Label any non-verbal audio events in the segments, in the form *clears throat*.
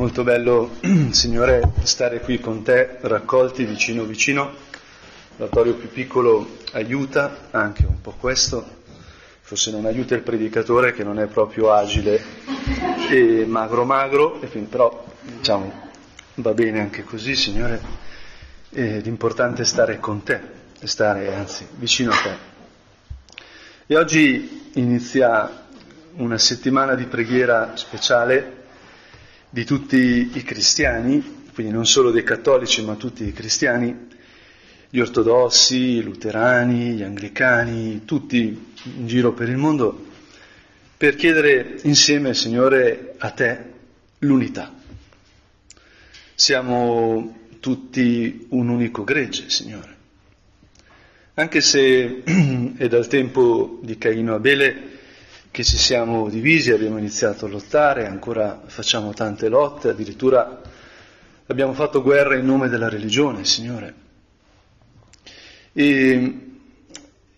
molto bello, *clears throat* Signore, stare qui con te, raccolti vicino vicino. L'oratorio più piccolo aiuta anche un po' questo, forse non aiuta il predicatore che non è proprio agile e magro magro, però diciamo va bene anche così, Signore. E l'importante è stare con te, stare anzi vicino a te. E oggi inizia una settimana di preghiera speciale di tutti i cristiani, quindi non solo dei cattolici, ma tutti i cristiani, gli ortodossi, i luterani, gli anglicani, tutti in giro per il mondo, per chiedere insieme, Signore, a te l'unità. Siamo tutti un unico gregge, Signore. Anche se *clears throat* è dal tempo di Caino Abele che ci siamo divisi, abbiamo iniziato a lottare, ancora facciamo tante lotte, addirittura abbiamo fatto guerra in nome della religione, Signore. E,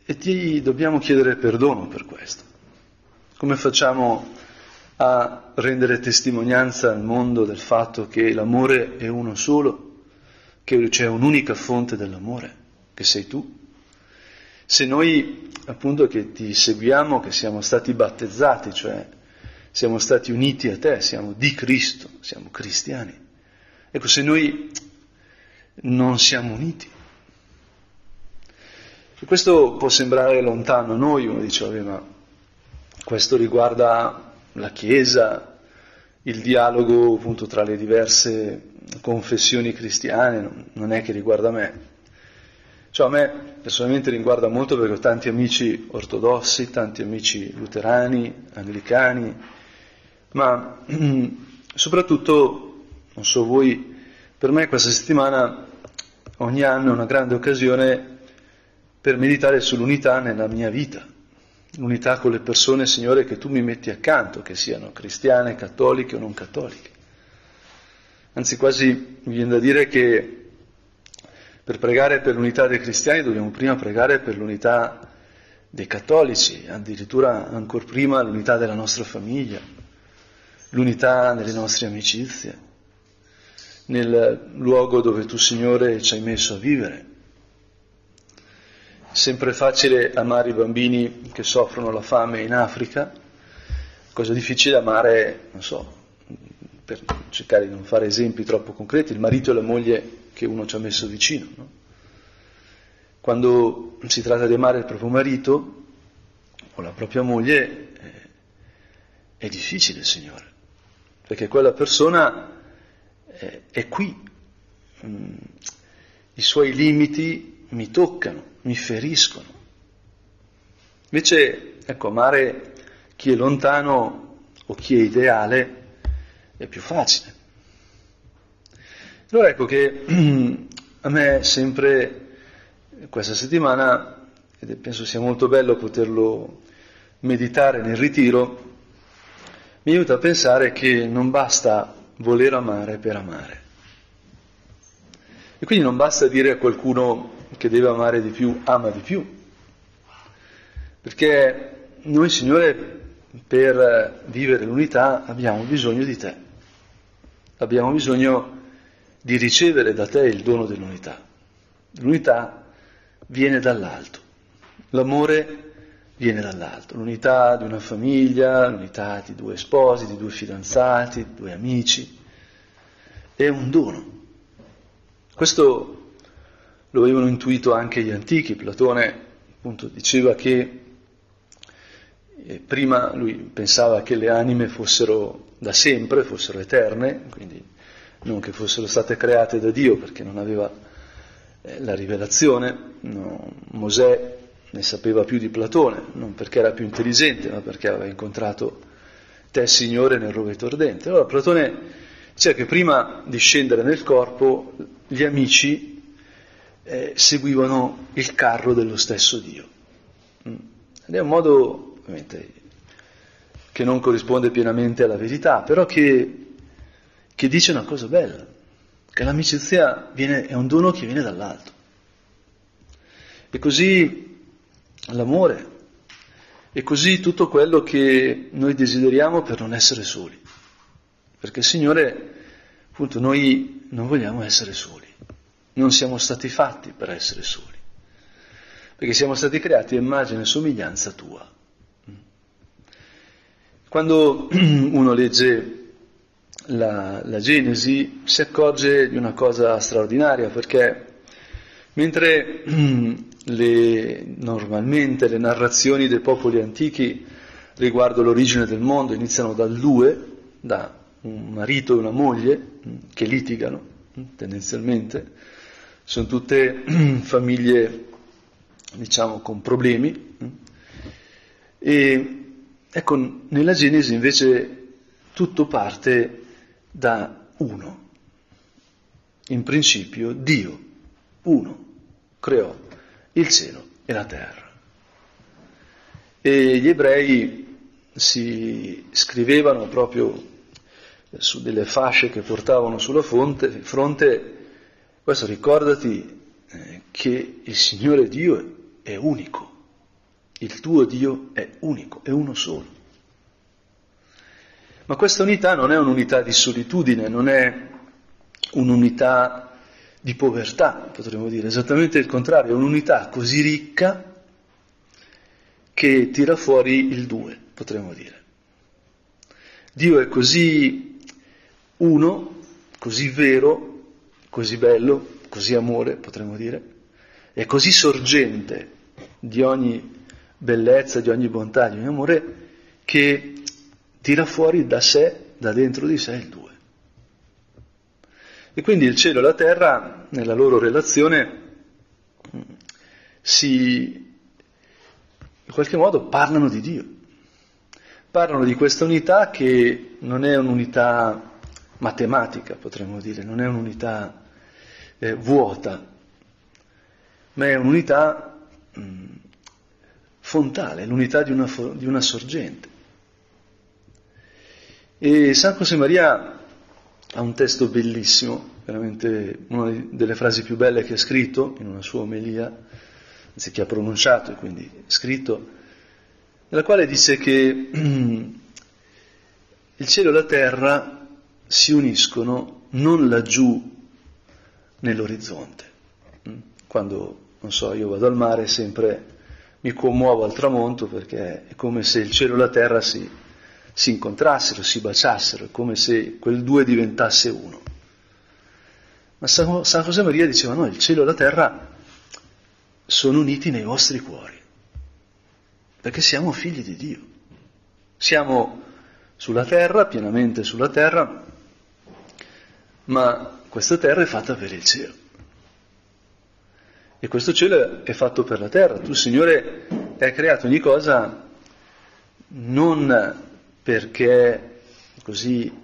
e ti dobbiamo chiedere perdono per questo. Come facciamo a rendere testimonianza al mondo del fatto che l'amore è uno solo, che c'è un'unica fonte dell'amore, che sei tu? Se noi appunto che ti seguiamo, che siamo stati battezzati, cioè siamo stati uniti a te, siamo di Cristo, siamo cristiani. Ecco, se noi non siamo uniti, e questo può sembrare lontano a noi, uno dice, vabbè, ma questo riguarda la Chiesa, il dialogo appunto tra le diverse confessioni cristiane, non è che riguarda me. Cioè a me personalmente riguarda molto perché ho tanti amici ortodossi, tanti amici luterani, anglicani, ma *clears throat* soprattutto, non so voi, per me questa settimana ogni anno è una grande occasione per meditare sull'unità nella mia vita, l'unità con le persone, Signore, che tu mi metti accanto, che siano cristiane, cattoliche o non cattoliche. Anzi, quasi mi viene da dire che per pregare per l'unità dei cristiani dobbiamo prima pregare per l'unità dei cattolici, addirittura ancora prima l'unità della nostra famiglia, l'unità nelle nostre amicizie, nel luogo dove tu, Signore, ci hai messo a vivere. Sempre facile amare i bambini che soffrono la fame in Africa, cosa difficile amare, non so, per cercare di non fare esempi troppo concreti, il marito e la moglie che uno ci ha messo vicino. No? Quando si tratta di amare il proprio marito o la propria moglie eh, è difficile, Signore, perché quella persona eh, è qui, mm, i suoi limiti mi toccano, mi feriscono. Invece, ecco, amare chi è lontano o chi è ideale è più facile. Allora ecco che *clears throat* a me sempre questa settimana, ed penso sia molto bello poterlo meditare nel ritiro, mi aiuta a pensare che non basta voler amare per amare. E quindi non basta dire a qualcuno che deve amare di più, ama di più. Perché noi, Signore, per vivere l'unità abbiamo bisogno di te. Abbiamo bisogno di ricevere da te il dono dell'unità. L'unità viene dall'alto, l'amore viene dall'alto, l'unità di una famiglia, l'unità di due sposi, di due fidanzati, di due amici, è un dono. Questo lo avevano intuito anche gli antichi, Platone appunto diceva che eh, prima lui pensava che le anime fossero da sempre, fossero eterne, quindi non che fossero state create da Dio perché non aveva eh, la rivelazione, no, Mosè ne sapeva più di Platone, non perché era più intelligente, ma perché aveva incontrato te, Signore, nel roveto ardente. Allora Platone diceva che prima di scendere nel corpo gli amici eh, seguivano il carro dello stesso Dio. Mm. Ed è un modo, ovviamente, che non corrisponde pienamente alla verità, però che che dice una cosa bella, che l'amicizia viene, è un dono che viene dall'alto. E così l'amore, e così tutto quello che noi desideriamo per non essere soli. Perché Signore appunto noi non vogliamo essere soli, non siamo stati fatti per essere soli, perché siamo stati creati a immagine e somiglianza tua. Quando *clears throat* uno legge la, la Genesi si accorge di una cosa straordinaria, perché mentre *clears throat* le, normalmente le narrazioni dei popoli antichi riguardo l'origine del mondo iniziano dal due, da un marito e una moglie che litigano tendenzialmente, sono tutte *clears throat* famiglie diciamo con problemi e ecco nella Genesi invece tutto parte da uno. In principio Dio, uno, creò il cielo e la terra. E gli ebrei si scrivevano proprio su delle fasce che portavano sulla fronte, fronte questo ricordati eh, che il Signore Dio è unico, il tuo Dio è unico, è uno solo. Ma questa unità non è un'unità di solitudine, non è un'unità di povertà, potremmo dire, esattamente il contrario, è un'unità così ricca che tira fuori il due, potremmo dire. Dio è così uno, così vero, così bello, così amore, potremmo dire, è così sorgente di ogni bellezza, di ogni bontà, di ogni amore, che tira fuori da sé, da dentro di sé il due. E quindi il cielo e la terra, nella loro relazione, si, in qualche modo parlano di Dio, parlano di questa unità che non è un'unità matematica, potremmo dire, non è un'unità eh, vuota, ma è un'unità mh, fontale, l'unità di una, di una sorgente. E San José Maria ha un testo bellissimo, veramente una delle frasi più belle che ha scritto in una sua omelia, anzi che ha pronunciato e quindi scritto, nella quale dice che *clears throat* il cielo e la terra si uniscono non laggiù nell'orizzonte. Quando, non so, io vado al mare sempre mi commuovo al tramonto perché è come se il cielo e la terra si si incontrassero, si baciassero, come se quel due diventasse uno. Ma San, San José Maria diceva no, il cielo e la terra sono uniti nei vostri cuori, perché siamo figli di Dio. Siamo sulla terra, pienamente sulla terra, ma questa terra è fatta per il cielo. E questo cielo è fatto per la terra. Tu, Signore, hai creato ogni cosa non perché così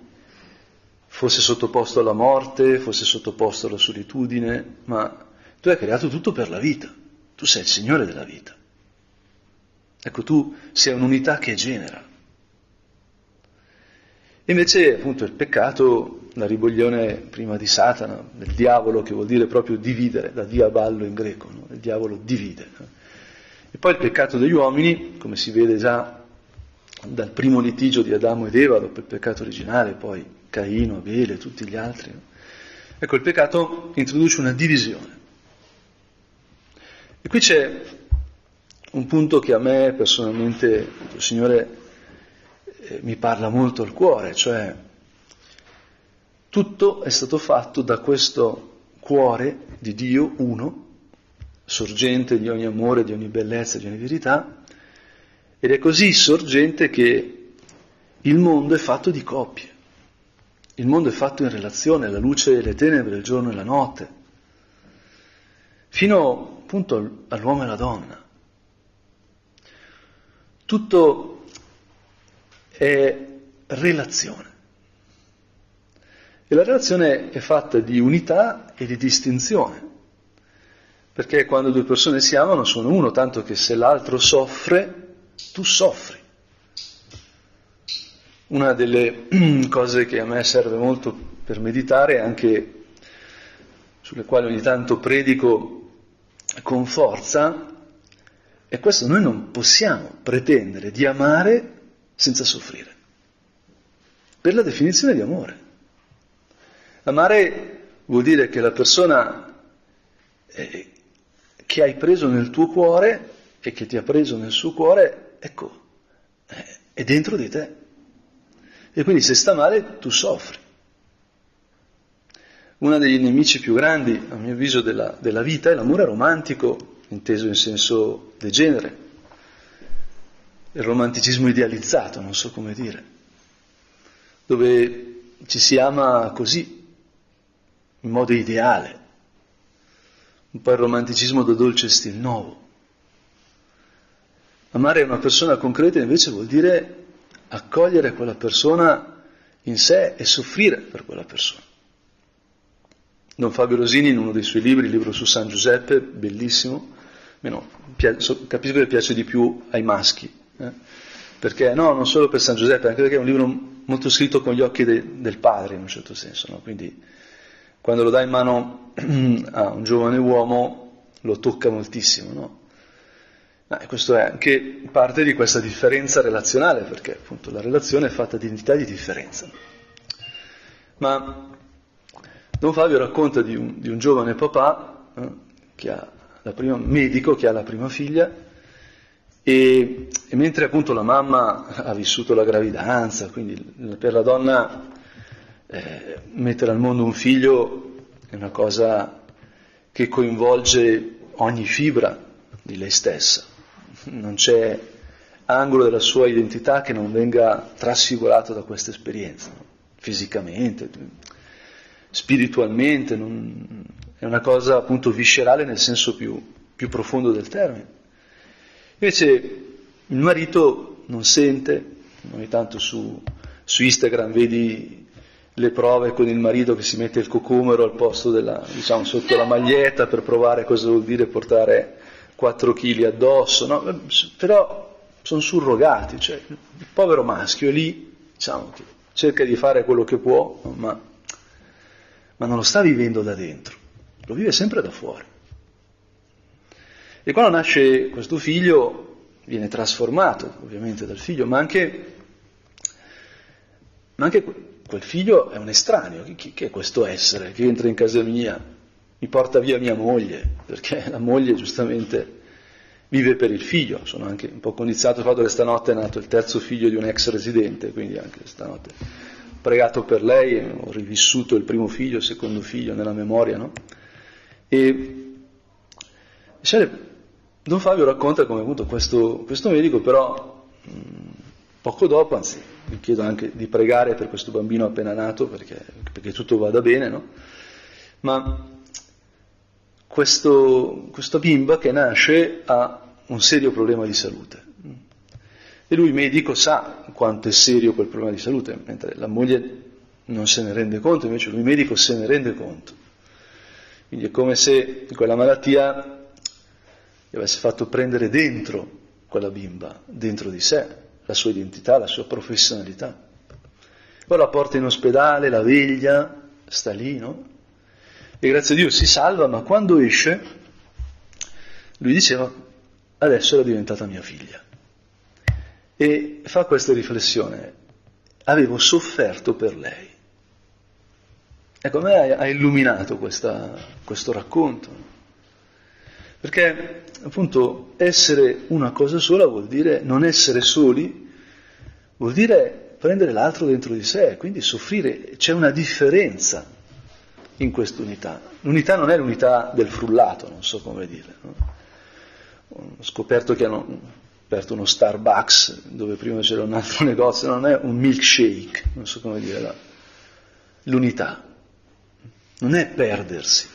fosse sottoposto alla morte, fosse sottoposto alla solitudine, ma tu hai creato tutto per la vita, tu sei il Signore della vita. Ecco, tu sei un'unità che genera. Invece, appunto, il peccato, la riboglione prima di Satana, del diavolo, che vuol dire proprio dividere, da diaballo in greco, no? il diavolo divide. E poi il peccato degli uomini, come si vede già dal primo litigio di Adamo ed Eva dopo il peccato originale, poi Caino, Abele e tutti gli altri. Ecco, il peccato introduce una divisione. E qui c'è un punto che a me personalmente il Signore eh, mi parla molto al cuore, cioè tutto è stato fatto da questo cuore di Dio uno, sorgente di ogni amore, di ogni bellezza, di ogni verità, ed è così sorgente che il mondo è fatto di coppie. Il mondo è fatto in relazione, la luce e le tenebre, il giorno e la notte, fino appunto all'uomo e alla donna. Tutto è relazione. E la relazione è fatta di unità e di distinzione, perché quando due persone si amano sono uno, tanto che se l'altro soffre, tu soffri. Una delle *clears throat* cose che a me serve molto per meditare, anche sulle quali ogni tanto predico con forza, è questo, noi non possiamo pretendere di amare senza soffrire, per la definizione di amore. Amare vuol dire che la persona eh, che hai preso nel tuo cuore e che ti ha preso nel suo cuore, ecco, eh, è dentro di te. E quindi se sta male tu soffri. Uno degli nemici più grandi, a mio avviso, della, della vita è l'amore romantico, inteso in senso degenere, il romanticismo idealizzato, non so come dire, dove ci si ama così, in modo ideale, un po' il romanticismo da dolce stil nuovo. Amare una persona concreta invece vuol dire accogliere quella persona in sé e soffrire per quella persona. Don Fabio Rosini in uno dei suoi libri, il libro su San Giuseppe, bellissimo, meno, capisco che piace di più ai maschi, eh? perché no, non solo per San Giuseppe, anche perché è un libro molto scritto con gli occhi de, del padre in un certo senso, no? quindi quando lo dà in mano *clears throat* a un giovane uomo lo tocca moltissimo, no? Ma questo è anche parte di questa differenza relazionale, perché appunto la relazione è fatta di identità e di differenza. Ma Don Fabio racconta di un, di un giovane papà, eh, che ha la prima, medico, che ha la prima figlia, e, e, mentre appunto la mamma ha vissuto la gravidanza, quindi per la donna eh, mettere al mondo un figlio è una cosa che coinvolge ogni fibra di lei stessa, non c'è angolo della sua identità che non venga trasfigurato da questa esperienza, no? fisicamente, spiritualmente, non, è una cosa appunto viscerale nel senso più, più profondo del termine. Invece il marito non sente, ogni tanto su, su, Instagram vedi le prove con il marito che si mette il cocomero al posto della, diciamo, sotto la maglietta per provare cosa vuol dire portare 4 kg addosso, no? però sono surrogati, cioè il povero maschio è lì, diciamo, cerca di fare quello che può, ma ma non lo sta vivendo da dentro, lo vive sempre da fuori. E quando nasce questo figlio viene trasformato ovviamente dal figlio, ma anche, ma anche quel figlio è un estraneo, chi, chi, è questo essere che entra in casa mia, mi porta via mia moglie, perché *laughs* la moglie giustamente vive per il figlio, sono anche un po' condizionato dal fatto che stanotte è nato il terzo figlio di un ex residente, quindi anche stanotte pregato per lei, ho rivissuto il primo figlio, il secondo figlio nella memoria, no? E Don Fabio racconta come appunto questo, questo medico però poco dopo, anzi vi chiedo anche di pregare per questo bambino appena nato perché, perché tutto vada bene, no? Ma questo, questa bimba che nasce ha un serio problema di salute. E lui medico sa quanto è serio quel problema di salute, mentre la moglie non se ne rende conto, invece lui medico se ne rende conto. Quindi è come se quella malattia gli avesse fatto prendere dentro quella bimba, dentro di sé, la sua identità, la sua professionalità. Poi la porta in ospedale, la veglia, sta lì, no? E grazie a Dio si salva, ma quando esce, lui diceva, adesso era diventata mia figlia. E fa questa riflessione, avevo sofferto per lei. Ecco, a me ha illuminato questa, questo racconto, perché appunto essere una cosa sola vuol dire non essere soli, vuol dire prendere l'altro dentro di sé, quindi soffrire, c'è una differenza in quest'unità. L'unità non è l'unità del frullato, non so come dire. No? Ho scoperto che hanno aperto uno Starbucks dove prima c'era un altro *laughs* negozio, non è un milkshake, non so come dire, la, l'unità, non è perdersi,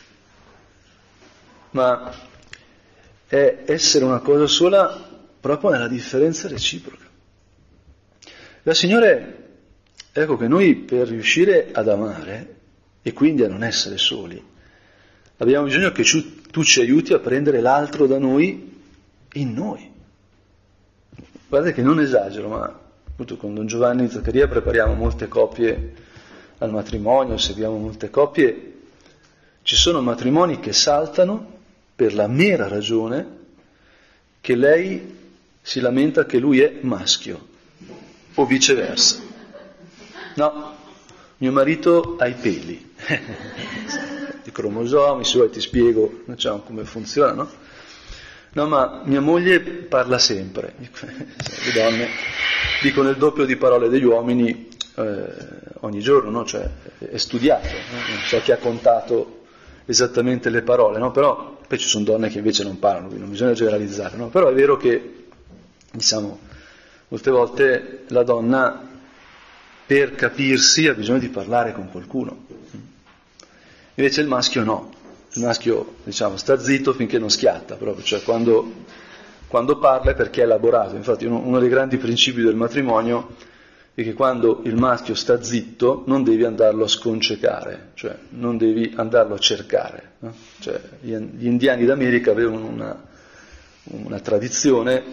ma è essere una cosa sola proprio nella differenza reciproca. La Signore, ecco che noi per riuscire ad amare e quindi a non essere soli, abbiamo bisogno che tu ci aiuti a prendere l'altro da noi in noi. Guardate che non esagero, ma appunto con Don Giovanni Zaccaria prepariamo molte coppie al matrimonio, seguiamo molte coppie. Ci sono matrimoni che saltano per la mera ragione che lei si lamenta che lui è maschio o viceversa. No, mio marito ha i peli, *laughs* i cromosomi, se vuoi ti spiego diciamo, come funziona, no? No, ma mia moglie parla sempre, le donne dicono il doppio di parole degli uomini eh, ogni giorno, no? cioè, è studiato, no? non so chi ha contato esattamente le parole, no? però poi ci sono donne che invece non parlano, quindi non bisogna generalizzare, no? però è vero che, diciamo, molte volte la donna per capirsi ha bisogno di parlare con qualcuno, invece il maschio no, il maschio diciamo, sta zitto finché non schiatta, proprio, cioè quando, quando parla è perché è elaborato, infatti uno, uno dei grandi principi del matrimonio è che quando il maschio sta zitto non devi andarlo a sconcecare, cioè non devi andarlo a cercare. No? Cioè, gli indiani d'America avevano una, una, tradizione,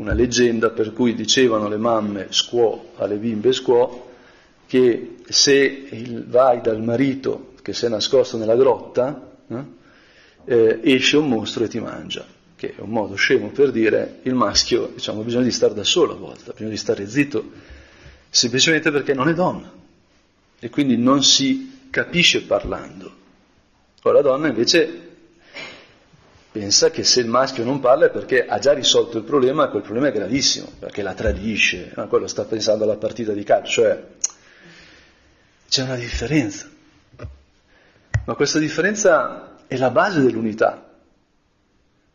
una leggenda per cui dicevano le mamme scuò alle bimbe scuò che se il, vai dal marito che si è nascosto nella grotta, no? eh, esce un mostro e ti mangia, che è un modo scemo per dire il maschio diciamo, ha bisogno di stare da solo a volte, ha bisogno di stare zitto semplicemente perché non è donna e quindi non si capisce parlando. O la donna invece pensa che se il maschio non parla è perché ha già risolto il problema quel problema è gravissimo, perché la tradisce, ma quello sta pensando alla partita di calcio, cioè c'è una differenza. Ma questa differenza è la base dell'unità.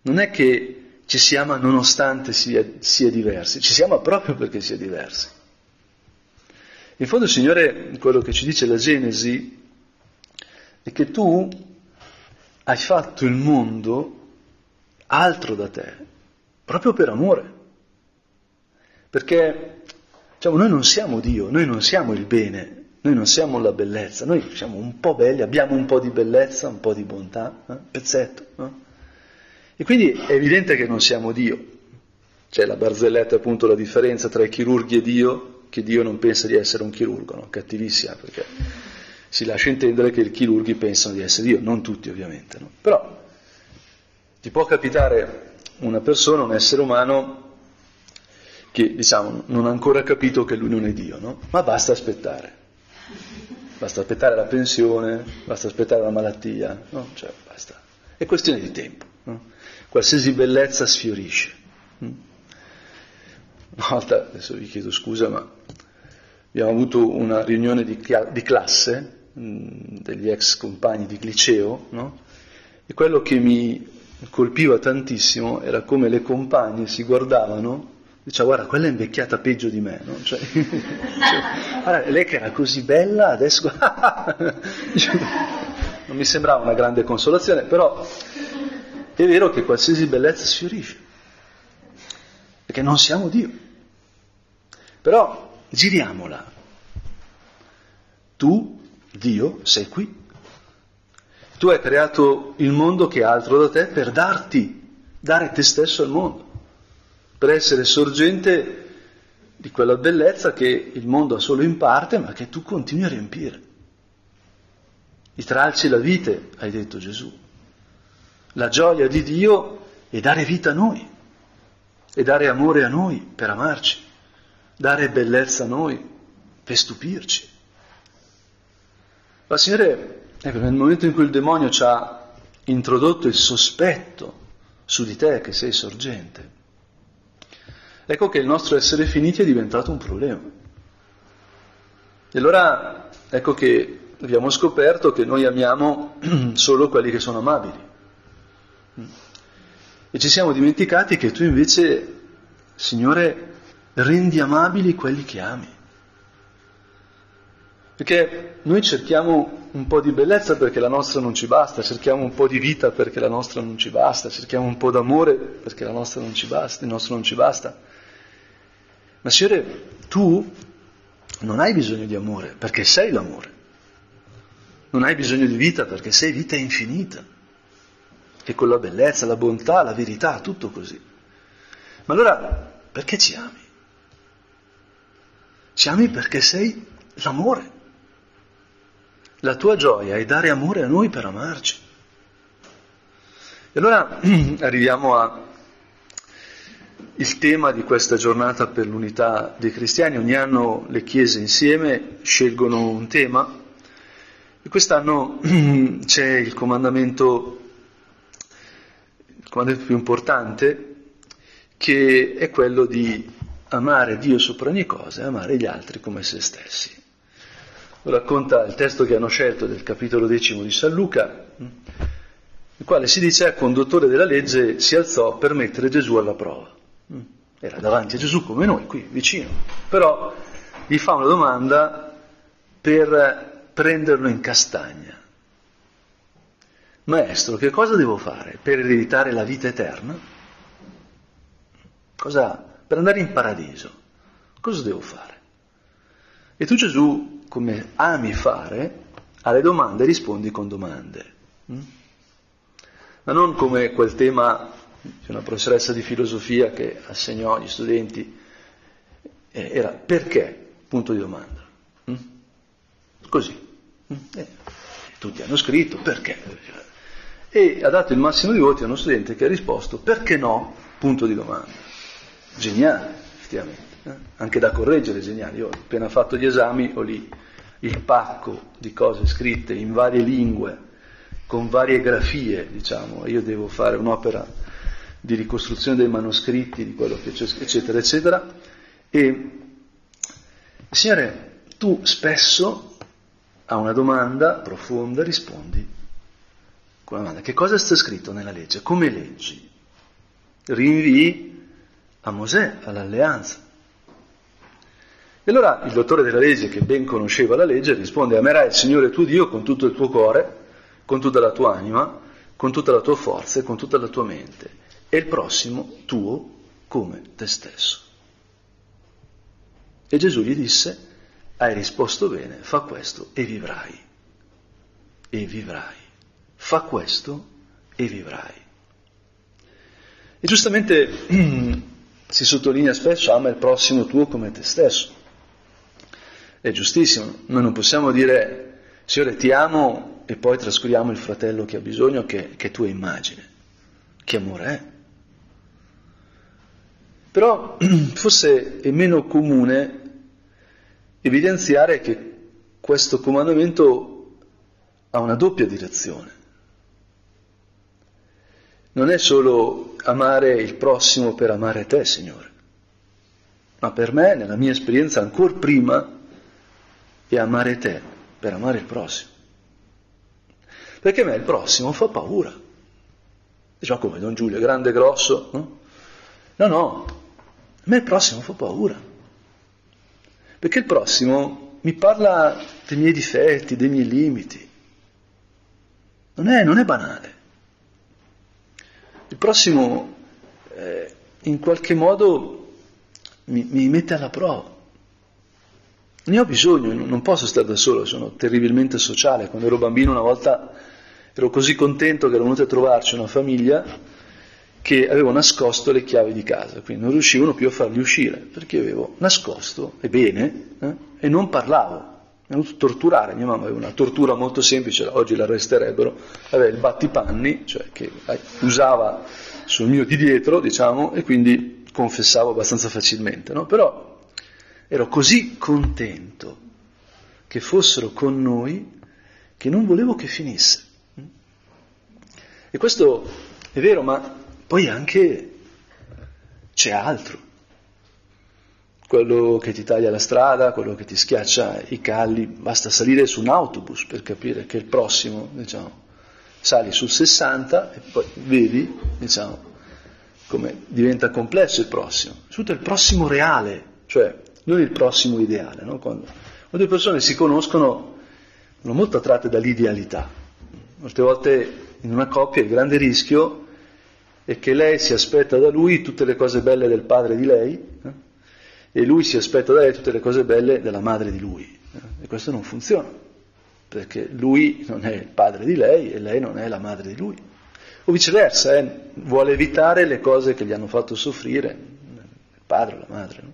Non è che ci si ama nonostante sia, sia diversi, ci si ama proprio perché si è diversi. In fondo Signore, quello che ci dice la Genesi, è che tu hai fatto il mondo altro da te, proprio per amore. Perché diciamo, noi non siamo Dio, noi non siamo il bene, noi non siamo la bellezza, noi siamo un po' belli, abbiamo un po' di bellezza, un po' di bontà, eh? pezzetto. No? E quindi è evidente che non siamo Dio. C'è la barzelletta appunto la differenza tra i chirurghi e Dio, che Dio non pensa di essere un chirurgo, no? cattivissima, perché si lascia intendere che i chirurghi pensano di essere Dio, non tutti ovviamente, no? però ti può capitare una persona, un essere umano, che diciamo non ha ancora capito che lui non è Dio, no? ma basta aspettare, basta aspettare la pensione, basta aspettare la malattia, no? cioè, basta. è questione di tempo, qualsiasi bellezza sfiorisce. Mm? Una volta, adesso vi chiedo scusa, ma abbiamo avuto una riunione di, di classe mh, degli ex compagni di liceo, no? E quello che mi colpiva tantissimo era come le compagne si guardavano diceva guarda quella è invecchiata peggio di me no? cioè, *laughs* cioè, guarda, lei che era così bella adesso *laughs* non mi sembrava una grande consolazione però è vero che qualsiasi bellezza sfiorisce perché non siamo Dio però giriamola. Tu, Dio, sei qui. Tu hai creato il mondo che è altro da te per darti, dare te stesso al mondo, per essere sorgente di quella bellezza che il mondo ha solo in parte, ma che tu continui a riempire. I tralci la vite, hai detto Gesù. La gioia di Dio è dare vita a noi, e dare amore a noi per amarci dare bellezza a noi, per stupirci. Ma Signore, ecco, nel momento in cui il demonio ci ha introdotto il sospetto su di te che sei sorgente, ecco che il nostro essere finiti è diventato un problema. E allora ecco che abbiamo scoperto che noi amiamo *clears throat* solo quelli che sono amabili. E ci siamo dimenticati che tu invece, Signore, rendi amabili quelli che ami. Perché noi cerchiamo un po' di bellezza perché la nostra non ci basta, cerchiamo un po' di vita perché la nostra non ci basta, cerchiamo un po' d'amore perché la nostra non ci basta, il nostro non ci basta. Ma Signore, tu non hai bisogno di amore perché sei l'amore. Non hai bisogno di vita perché sei vita infinita. E con la bellezza, la bontà, la verità, tutto così. Ma allora, perché ci ami? Ci ami perché sei l'amore. La tua gioia è dare amore a noi per amarci. E allora *clears throat* arriviamo a il tema di questa giornata per l'unità dei cristiani. Ogni anno le chiese insieme scelgono un tema e quest'anno *clears throat* c'è il comandamento, il comandamento più importante, che è quello di amare Dio sopra ogni cosa e amare gli altri come se stessi. Lo racconta il testo che hanno scelto del capitolo decimo di San Luca, il quale si dice il conduttore della legge si alzò per mettere Gesù alla prova. Era davanti a Gesù come noi, qui vicino, però gli fa una domanda per prenderlo in castagna. Maestro, che cosa devo fare per ereditare la vita eterna? Cosa, per andare in paradiso, cosa devo fare? E tu Gesù, come ami fare, alle domande rispondi con domande. Mm? Ma non come quel tema, c'è una professoressa di filosofia che assegnò agli studenti, eh, era perché? Punto di domanda. Mm? Così. Mm? Eh, tutti hanno scritto perché. E ha dato il massimo di voti a uno studente che ha risposto perché no? Punto di domanda. Geniale, effettivamente eh? anche da correggere geniali. Io ho appena fatto gli esami, ho lì il pacco di cose scritte in varie lingue, con varie grafie, diciamo, io devo fare un'opera di ricostruzione dei manoscritti, di quello che c'è, eccetera, eccetera. E, Signore, tu spesso a una domanda profonda rispondi con una domanda. Che cosa sta scritto nella legge? Come leggi? Rinvii a Mosè, all'alleanza. E allora il dottore della legge, che ben conosceva la legge, risponde, amerai il Signore tuo Dio con tutto il tuo cuore, con tutta la tua anima, con tutta la tua forza e con tutta la tua mente, e il prossimo tuo come te stesso. E Gesù gli disse, hai risposto bene, fa questo e vivrai. E vivrai. Fa questo e vivrai. E giustamente *clears throat* si sottolinea spesso, ama il prossimo tuo come te stesso. È giustissimo, noi non possiamo dire, Signore ti amo e poi trascuriamo il fratello che ha bisogno, che, che è tua immagine. Che amore è? Però *clears throat* forse è meno comune evidenziare che questo comandamento ha una doppia direzione. Non è solo amare il prossimo per amare te, Signore, ma per me, nella mia esperienza, ancora prima, e amare te per amare il prossimo. Perché a me il prossimo fa paura. Diciamo come Don Giulio, grande grosso, no? No, no, a me il prossimo fa paura. Perché il prossimo mi parla dei miei difetti, dei miei limiti. Non è, non è banale. Il prossimo eh, in qualche modo mi, mi mette alla prova. Ne ho bisogno, non posso stare da solo, sono terribilmente sociale. Quando ero bambino una volta ero così contento che ero venuto a trovarci una famiglia che avevo nascosto le chiavi di casa, quindi non riuscivano più a farli uscire, perché avevo nascosto, e bene, eh, e non parlavo. Mi hanno torturare, mia mamma aveva una tortura molto semplice, oggi l'arresterebbero, aveva il battipanni, cioè che usava sul mio di dietro, diciamo, e quindi confessavo abbastanza facilmente, no? Però ero così contento che fossero con noi che non volevo che finisse. E questo è vero, ma poi anche c'è altro. Quello che ti taglia la strada, quello che ti schiaccia i calli, basta salire su un autobus per capire che il prossimo, diciamo, sali sul 60 e poi vedi, diciamo, come diventa complesso il prossimo. Soprattutto il prossimo reale, cioè non il prossimo ideale. No? Quando, quando le persone si conoscono, sono molto attratte dall'idealità. Molte volte in una coppia il grande rischio è che lei si aspetta da lui tutte le cose belle del padre di lei eh? e lui si aspetta da lei tutte le cose belle della madre di lui. Eh? E questo non funziona, perché lui non è il padre di lei e lei non è la madre di lui. O viceversa, eh? vuole evitare le cose che gli hanno fatto soffrire il padre o la madre. No?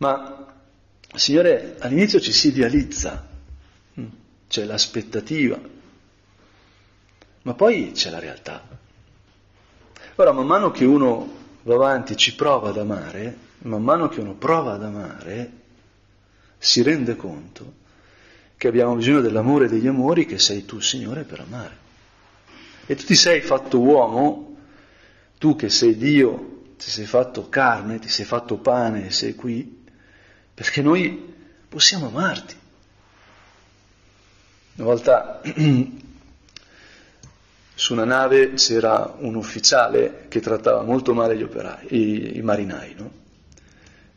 Ma, Signore, all'inizio ci si idealizza, mm, c'è l'aspettativa, ma poi c'è la realtà. Ora, man mano che uno va avanti, ci prova ad amare, man mano che uno prova ad amare, si rende conto che abbiamo bisogno dell'amore degli amori che sei tu, Signore, per amare. E tu ti sei fatto uomo, tu che sei Dio, ti sei fatto carne, ti sei fatto pane e sei qui, perché noi possiamo amarti. Una volta *clears throat* su una nave c'era un ufficiale che trattava molto male gli operai, i, i marinai, no?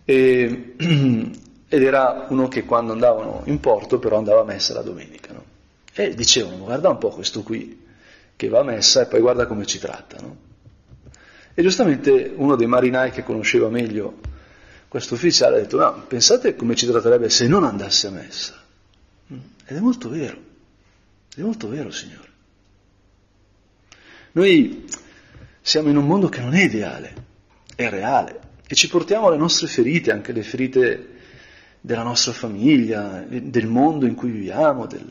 e, *clears throat* ed era uno che quando andavano in porto però andava a messa la domenica. No? E dicevano, guarda un po' questo qui che va a messa e poi guarda come ci tratta. No? E giustamente uno dei marinai che conosceva meglio questo ufficiale ha detto, no, pensate come ci tratterebbe se non andasse a messa. Ed è molto vero, è molto vero, Signore. Noi siamo in un mondo che non è ideale, è reale, e ci portiamo le nostre ferite, anche le ferite della nostra famiglia, del mondo in cui viviamo. Del...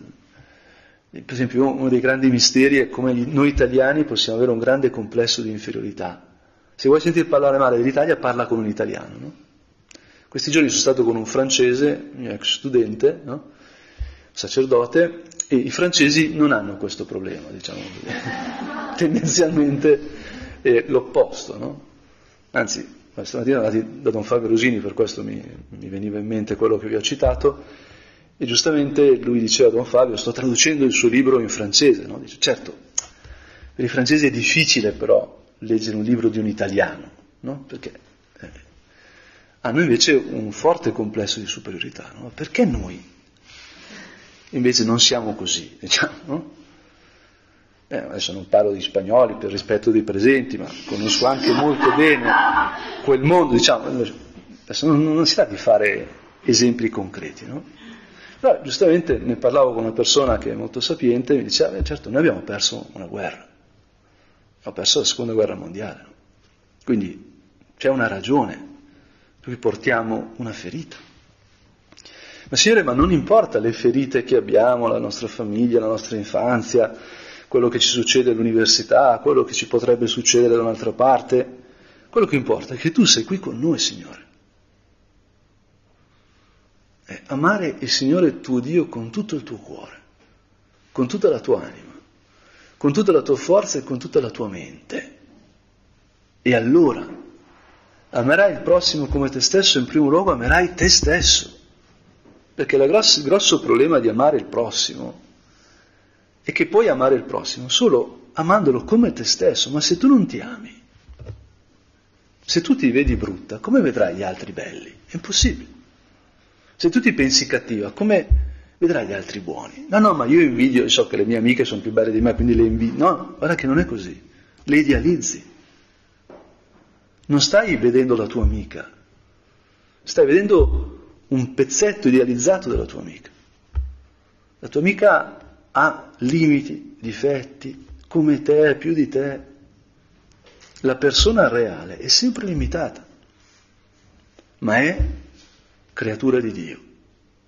Per esempio, uno dei grandi misteri è come noi italiani possiamo avere un grande complesso di inferiorità. Se vuoi sentire parlare male dell'Italia, parla con un italiano. No? Questi giorni sono stato con un francese, mio ex studente, no? sacerdote, e i francesi non hanno questo problema, diciamo così. *laughs* Tendenzialmente è l'opposto, no? Anzi, stamattina da Don Fabio Rosini, per questo mi, mi, veniva in mente quello che vi ho citato, e giustamente lui diceva a Don Fabio, sto traducendo il suo libro in francese, no? Dice, certo, per i francesi è difficile però leggere un libro di un italiano, no? Perché eh, hanno invece un forte complesso di superiorità, no? Perché noi Invece non siamo così, *laughs* diciamo. No? Eh, adesso non parlo di spagnoli per rispetto dei presenti, ma conosco anche molto bene quel mondo, diciamo. Adesso non, non si tratta di fare esempi concreti, no? Però giustamente ne parlavo con una persona che è molto sapiente e mi diceva, eh, certo, noi abbiamo perso una guerra, abbiamo perso la seconda guerra mondiale, no? quindi c'è una ragione cui portiamo una ferita. Ma Signore, ma non importa le ferite che abbiamo, la nostra famiglia, la nostra infanzia, quello che ci succede all'università, quello che ci potrebbe succedere da un'altra parte, quello che importa è che tu sei qui con noi, Signore. È amare il Signore tuo Dio con tutto il tuo cuore, con tutta la tua anima, con tutta la tua forza e con tutta la tua mente. E allora amerai il prossimo come te stesso, in primo luogo amerai te stesso. Perché il grosso, grosso problema di amare il prossimo è che puoi amare il prossimo solo amandolo come te stesso, ma se tu non ti ami, se tu ti vedi brutta, come vedrai gli altri belli? È impossibile. Se tu ti pensi cattiva, come vedrai gli altri buoni? No, no, ma io invidio, so che le mie amiche sono più belle di me, quindi le invidio. No, guarda che non è così. Le idealizzi. Non stai vedendo la tua amica, stai vedendo un pezzetto idealizzato della tua amica. La tua amica ha limiti, difetti, come te, più di te. La persona reale è sempre limitata, ma è creatura di Dio,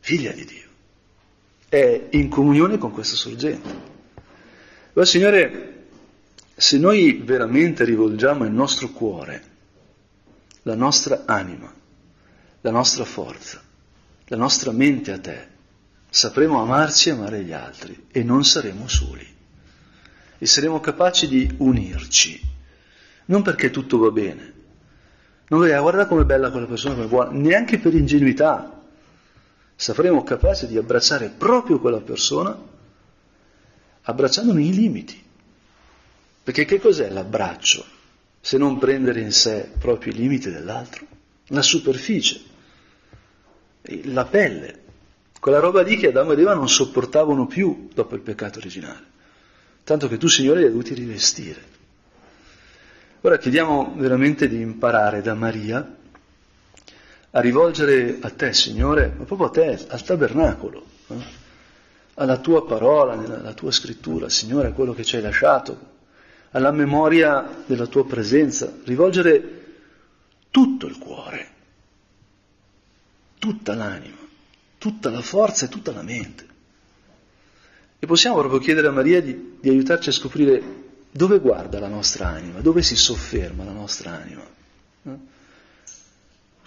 figlia di Dio. È in comunione con questa sorgente. Allora, Signore, se noi veramente rivolgiamo il nostro cuore, la nostra anima, la nostra forza, la nostra mente a te, sapremo amarci e amare gli altri e non saremo soli. E saremo capaci di unirci, non perché tutto va bene, non perché guarda com'è bella quella persona, come buona, neanche per ingenuità. Saremo capaci di abbracciare proprio quella persona, abbracciandone i limiti. Perché che cos'è l'abbraccio se non prendere in sé proprio i limiti dell'altro? La superficie la pelle, quella roba lì che Adamo ed Eva non sopportavano più dopo il peccato originale, tanto che tu Signore li hai dovuti rivestire. Ora chiediamo veramente di imparare da Maria a rivolgere a te, Signore, ma proprio a te, al tabernacolo, eh? alla tua parola, alla tua scrittura, Signore, a quello che ci hai lasciato, alla memoria della tua presenza, rivolgere tutto il cuore tutta l'anima, tutta la forza e tutta la mente. E possiamo proprio chiedere a Maria di, di aiutarci a scoprire dove guarda la nostra anima, dove si sofferma la nostra anima.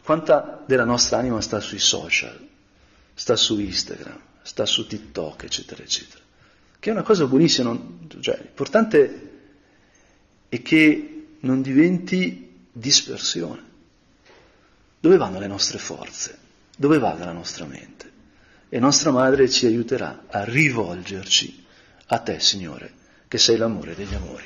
Quanta della nostra anima sta sui social, sta su Instagram, sta su TikTok, eccetera, eccetera. Che è una cosa buonissima, non, cioè, l'importante è che non diventi dispersione. Dove vanno le nostre forze? Dove va la nostra mente? E nostra madre ci aiuterà a rivolgerci a te, Signore, che sei l'amore degli amori.